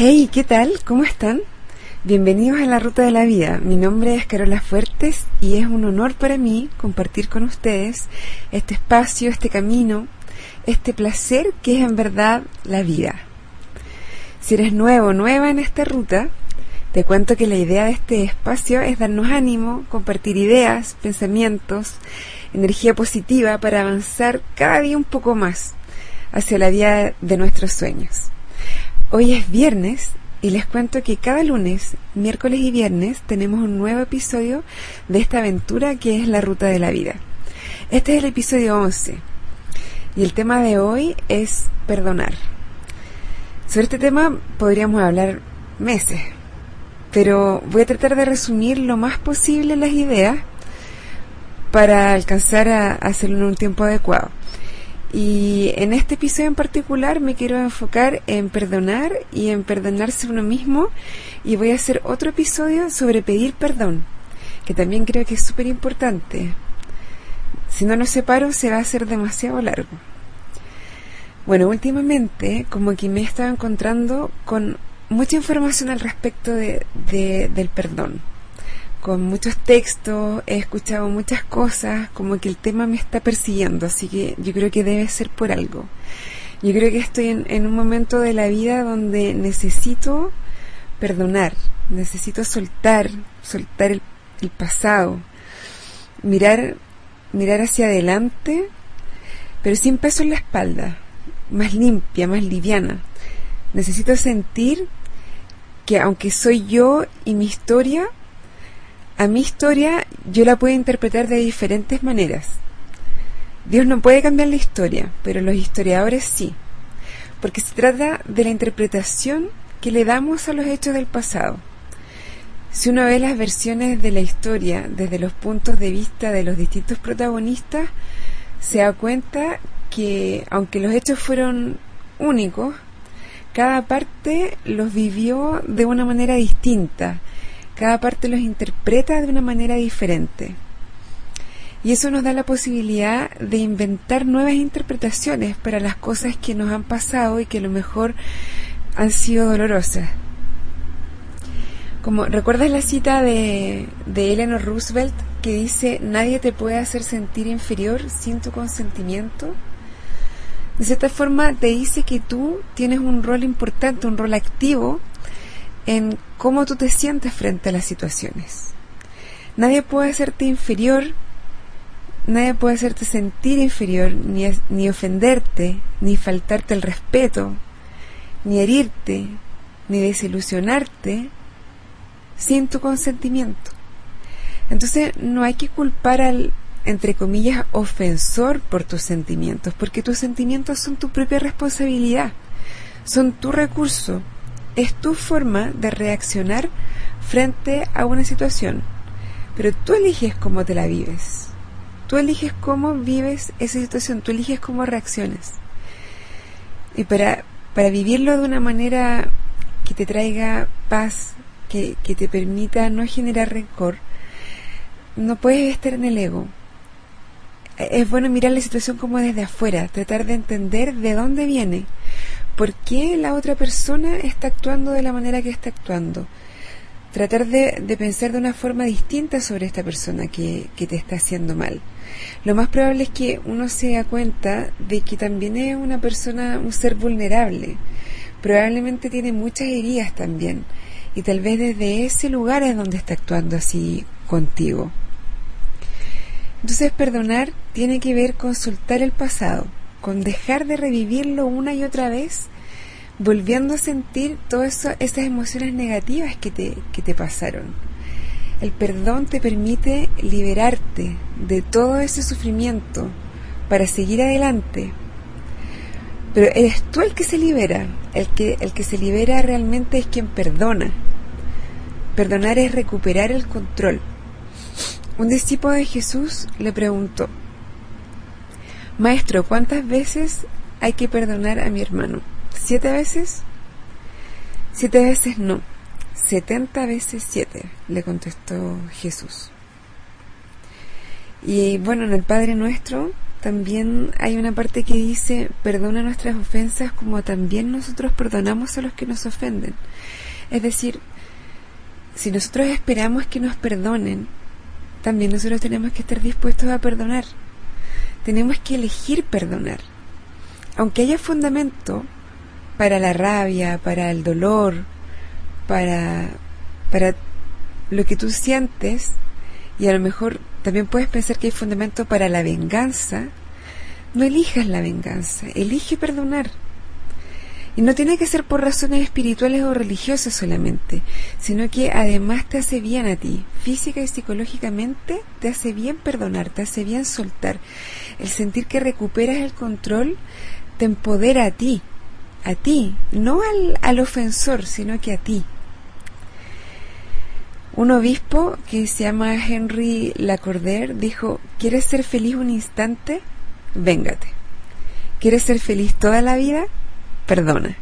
Hey, ¿qué tal? ¿Cómo están? Bienvenidos a la Ruta de la Vida. Mi nombre es Carola Fuertes y es un honor para mí compartir con ustedes este espacio, este camino, este placer que es en verdad la vida. Si eres nuevo o nueva en esta ruta, te cuento que la idea de este espacio es darnos ánimo, compartir ideas, pensamientos, energía positiva para avanzar cada día un poco más hacia la vida de nuestros sueños. Hoy es viernes y les cuento que cada lunes, miércoles y viernes tenemos un nuevo episodio de esta aventura que es la ruta de la vida. Este es el episodio 11 y el tema de hoy es perdonar. Sobre este tema podríamos hablar meses, pero voy a tratar de resumir lo más posible las ideas para alcanzar a hacerlo en un tiempo adecuado. Y en este episodio en particular me quiero enfocar en perdonar y en perdonarse uno mismo y voy a hacer otro episodio sobre pedir perdón, que también creo que es súper importante. Si no lo separo se va a hacer demasiado largo. Bueno, últimamente como que me he estado encontrando con mucha información al respecto de, del perdón con muchos textos, he escuchado muchas cosas, como que el tema me está persiguiendo, así que yo creo que debe ser por algo. Yo creo que estoy en, un momento de la vida donde necesito perdonar, necesito soltar, soltar el, el pasado, mirar, mirar hacia adelante, pero sin peso en la espalda, más limpia, más liviana. Necesito sentir que aunque soy yo y mi historia, a mi historia yo la puedo interpretar de diferentes maneras. Dios no puede cambiar la historia, pero los historiadores sí, porque se trata de la interpretación que le damos a los hechos del pasado. Si uno ve las versiones de la historia desde los puntos de vista de los distintos protagonistas, se da cuenta que aunque los hechos fueron únicos, cada parte los vivió de una manera distinta cada parte los interpreta de una manera diferente. Y eso nos da la posibilidad de inventar nuevas interpretaciones para las cosas que nos han pasado y que a lo mejor han sido dolorosas. Como recuerdas la cita de, de Eleanor Roosevelt que dice nadie te puede hacer sentir inferior sin tu consentimiento. De cierta forma te dice que tú tienes un rol importante, un rol activo en cómo tú te sientes frente a las situaciones. Nadie puede hacerte inferior, nadie puede hacerte sentir inferior, ni, ni ofenderte, ni faltarte el respeto, ni herirte, ni desilusionarte sin tu consentimiento. Entonces no hay que culpar al, entre comillas, ofensor por tus sentimientos, porque tus sentimientos son tu propia responsabilidad, son tu recurso, es tu forma de reaccionar frente a una situación, pero tú eliges cómo te la vives. Tú eliges cómo vives esa situación, tú eliges cómo reacciones. Y para, para vivirlo de una manera que te traiga paz, que, que te permita no generar rencor, no puedes estar en el ego. Es bueno mirar la situación como desde afuera, tratar de entender de dónde viene, por qué la otra persona está actuando de la manera que está actuando. Tratar de, pensar de una forma distinta sobre esta persona que, que te está haciendo mal. Lo más probable es que uno se da cuenta de que también es una persona, un ser vulnerable. Probablemente tiene muchas heridas también. Y tal vez desde ese lugar es donde está actuando así contigo. Entonces perdonar tiene que ver con soltar el pasado, con dejar de revivirlo una y otra vez, volviendo a sentir todas esas emociones negativas que te, pasaron. El perdón te permite liberarte de todo ese sufrimiento para seguir adelante. Pero eres tú el que se libera, el que se libera realmente es quien perdona. Perdonar es recuperar el control. Un discípulo de Jesús le preguntó, Maestro, ¿cuántas veces hay que perdonar a mi hermano? ¿Siete veces? Siete veces no. Setenta veces siete, le contestó Jesús. Y bueno, en el Padre Nuestro también hay una parte que dice, perdona nuestras ofensas como también nosotros perdonamos a los que nos ofenden. Es decir, si nosotros esperamos que nos perdonen, también nosotros tenemos que estar dispuestos a perdonar. Tenemos que elegir perdonar. Aunque haya fundamento para la rabia, para el dolor, para, para lo que tú sientes, y a lo mejor también puedes pensar que hay fundamento para la venganza, no elijas la venganza, elige perdonar. Y no tiene que ser por razones espirituales o religiosas solamente, sino que además te hace bien a ti, física y psicológicamente, te hace bien perdonar, te hace bien soltar. El sentir que recuperas el control te empodera a ti, a ti, no al, al ofensor, sino que a ti. Un obispo que se llama Henry Lacordaire dijo, ¿quieres ser feliz un instante? Véngate. ¿Quieres ser feliz toda la vida? Perdona.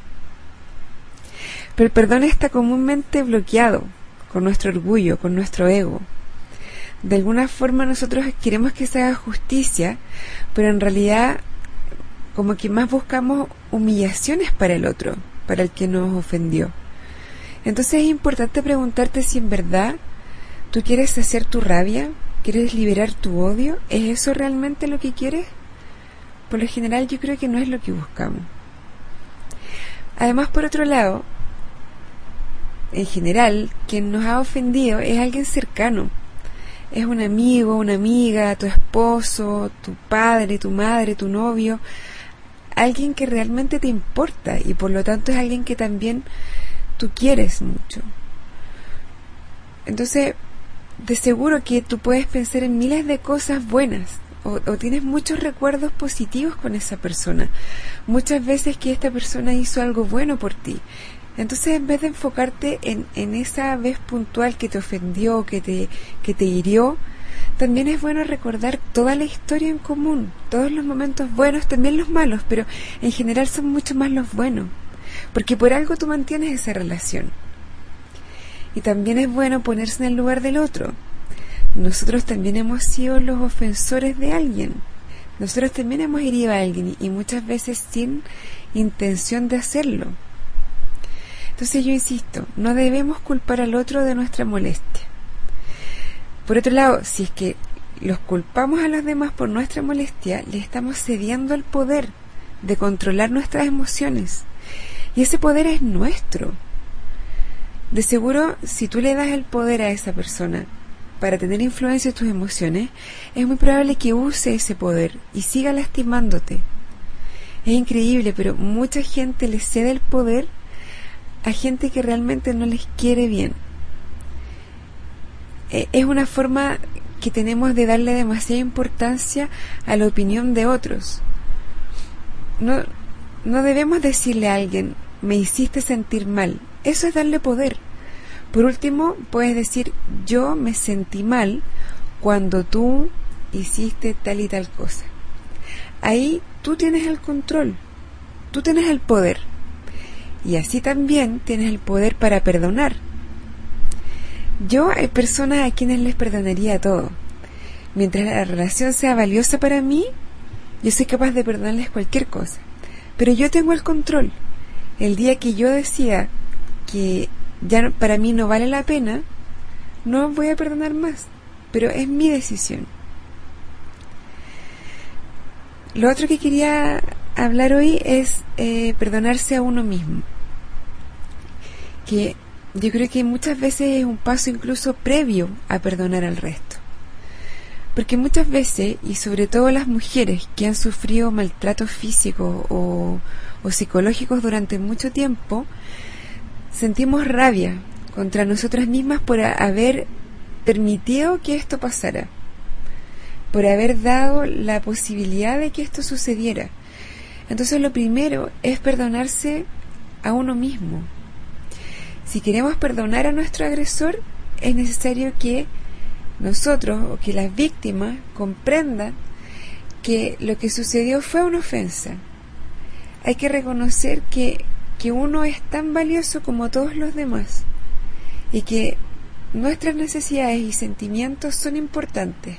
Pero el perdón está comúnmente bloqueado con nuestro orgullo, con nuestro ego. De alguna forma nosotros queremos que se haga justicia, pero en realidad como que más buscamos humillaciones para el otro, para el que nos ofendió. Entonces es importante preguntarte si en verdad tú quieres hacer tu rabia, quieres liberar tu odio, ¿es eso realmente lo que quieres? Por lo general yo creo que no es lo que buscamos. Además, por otro lado, en general, quien nos ha ofendido es alguien cercano. Es un amigo, una amiga, tu esposo, tu padre, tu madre, tu novio. Alguien que realmente te importa y por lo tanto es alguien que también tú quieres mucho. Entonces, de seguro que tú puedes pensar en miles de cosas buenas o, tienes muchos recuerdos positivos con esa persona. Muchas veces que esta persona hizo algo bueno por ti. Entonces, en vez de enfocarte en, esa vez puntual que te ofendió, que te, que te hirió, también es bueno recordar toda la historia en común, todos los momentos buenos, también los malos, pero en general son mucho más los buenos porque por algo tú mantienes esa relación. Y también es bueno ponerse en el lugar del otro. Nosotros también hemos sido los ofensores de alguien. Nosotros también hemos herido a alguien y muchas veces sin intención de hacerlo. Entonces yo insisto, no debemos culpar al otro de nuestra molestia. Por otro lado, si es que los culpamos a los demás por nuestra molestia, le estamos cediendo el poder de controlar nuestras emociones y ese poder es nuestro. De seguro, si tú le das el poder a esa persona para tener influencia en tus emociones, es muy probable que use ese poder y siga lastimándote. Es increíble, pero mucha gente le cede el poder a gente que realmente no les quiere bien. E, es una forma que tenemos de darle demasiada importancia a la opinión de otros. No, no debemos decirle a alguien, me hiciste sentir mal. Eso es darle poder. Por último, puedes decir, yo me sentí mal cuando tú hiciste tal y tal cosa. Ahí tú tienes el control, tú tienes el poder. Y así también tienes el poder para perdonar. Yo hay personas a quienes les perdonaría todo. Mientras la relación sea valiosa para mí, yo soy capaz de perdonarles cualquier cosa. Pero yo tengo el control el día que yo decía que ya para mí no vale la pena, no voy a perdonar más, pero es mi decisión. Lo otro que quería hablar hoy es eh, perdonarse a uno mismo, que yo creo que muchas veces es un paso incluso previo a perdonar al resto. Porque muchas veces, y sobre todo las mujeres que han sufrido maltrato físico o, o psicológicos durante mucho tiempo, sentimos rabia contra nosotras mismas por haber permitido que esto pasara, por haber dado la posibilidad de que esto sucediera. Entonces lo primero es perdonarse a uno mismo. Si queremos perdonar a nuestro agresor, es necesario que nosotros o que las víctimas comprendan que lo que sucedió fue una ofensa, hay que reconocer que, que uno es tan valioso como todos los demás y que nuestras necesidades y sentimientos son importantes.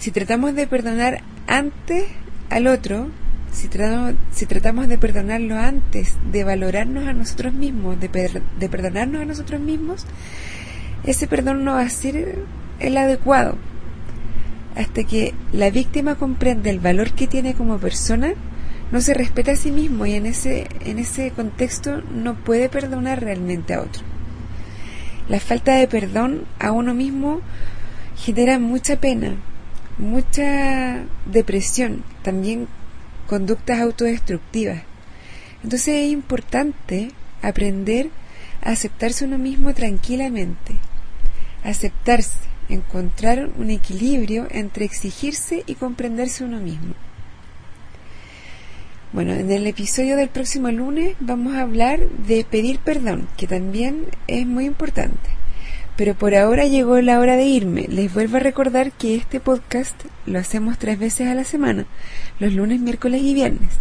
Si tratamos de perdonar antes al otro, si tratamos, de perdonarlo antes de valorarnos a nosotros mismos, de, de perdonarnos a nosotros mismos, ese perdón no va a ser el adecuado. Hasta que la víctima comprende el valor que tiene como persona, no se respeta a sí mismo y en ese, en ese contexto no puede perdonar realmente a otro. La falta de perdón a uno mismo genera mucha pena, mucha depresión, también conductas autodestructivas. Entonces es importante aprender a aceptarse uno mismo tranquilamente, aceptarse, encontrar un equilibrio entre exigirse y comprenderse uno mismo. Bueno, en el episodio del próximo lunes vamos a hablar de pedir perdón, que también es muy importante. Pero por ahora llegó la hora de irme. Les vuelvo a recordar que este podcast lo hacemos tres veces a la semana, los lunes, miércoles y viernes,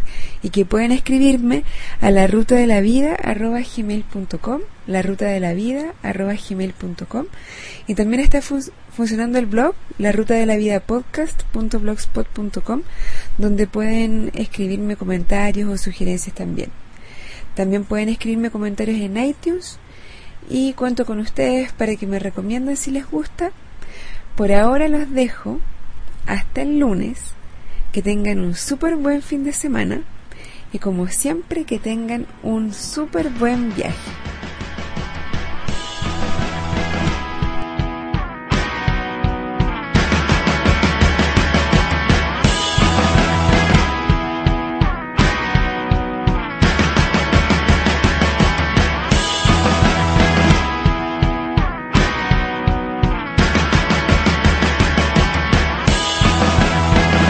y que pueden escribirme a la ruta de la vida gmail.com, la ruta de la vida gmail.com, y también está funcionando el blog, la ruta de la vida podcast.blogspot.com, donde pueden escribirme comentarios o sugerencias también. También pueden escribirme comentarios en iTunes y cuento con ustedes para que me recomienden si les gusta. Por ahora los dejo hasta el lunes. Que tengan un súper buen fin de semana y como siempre que tengan un súper buen viaje.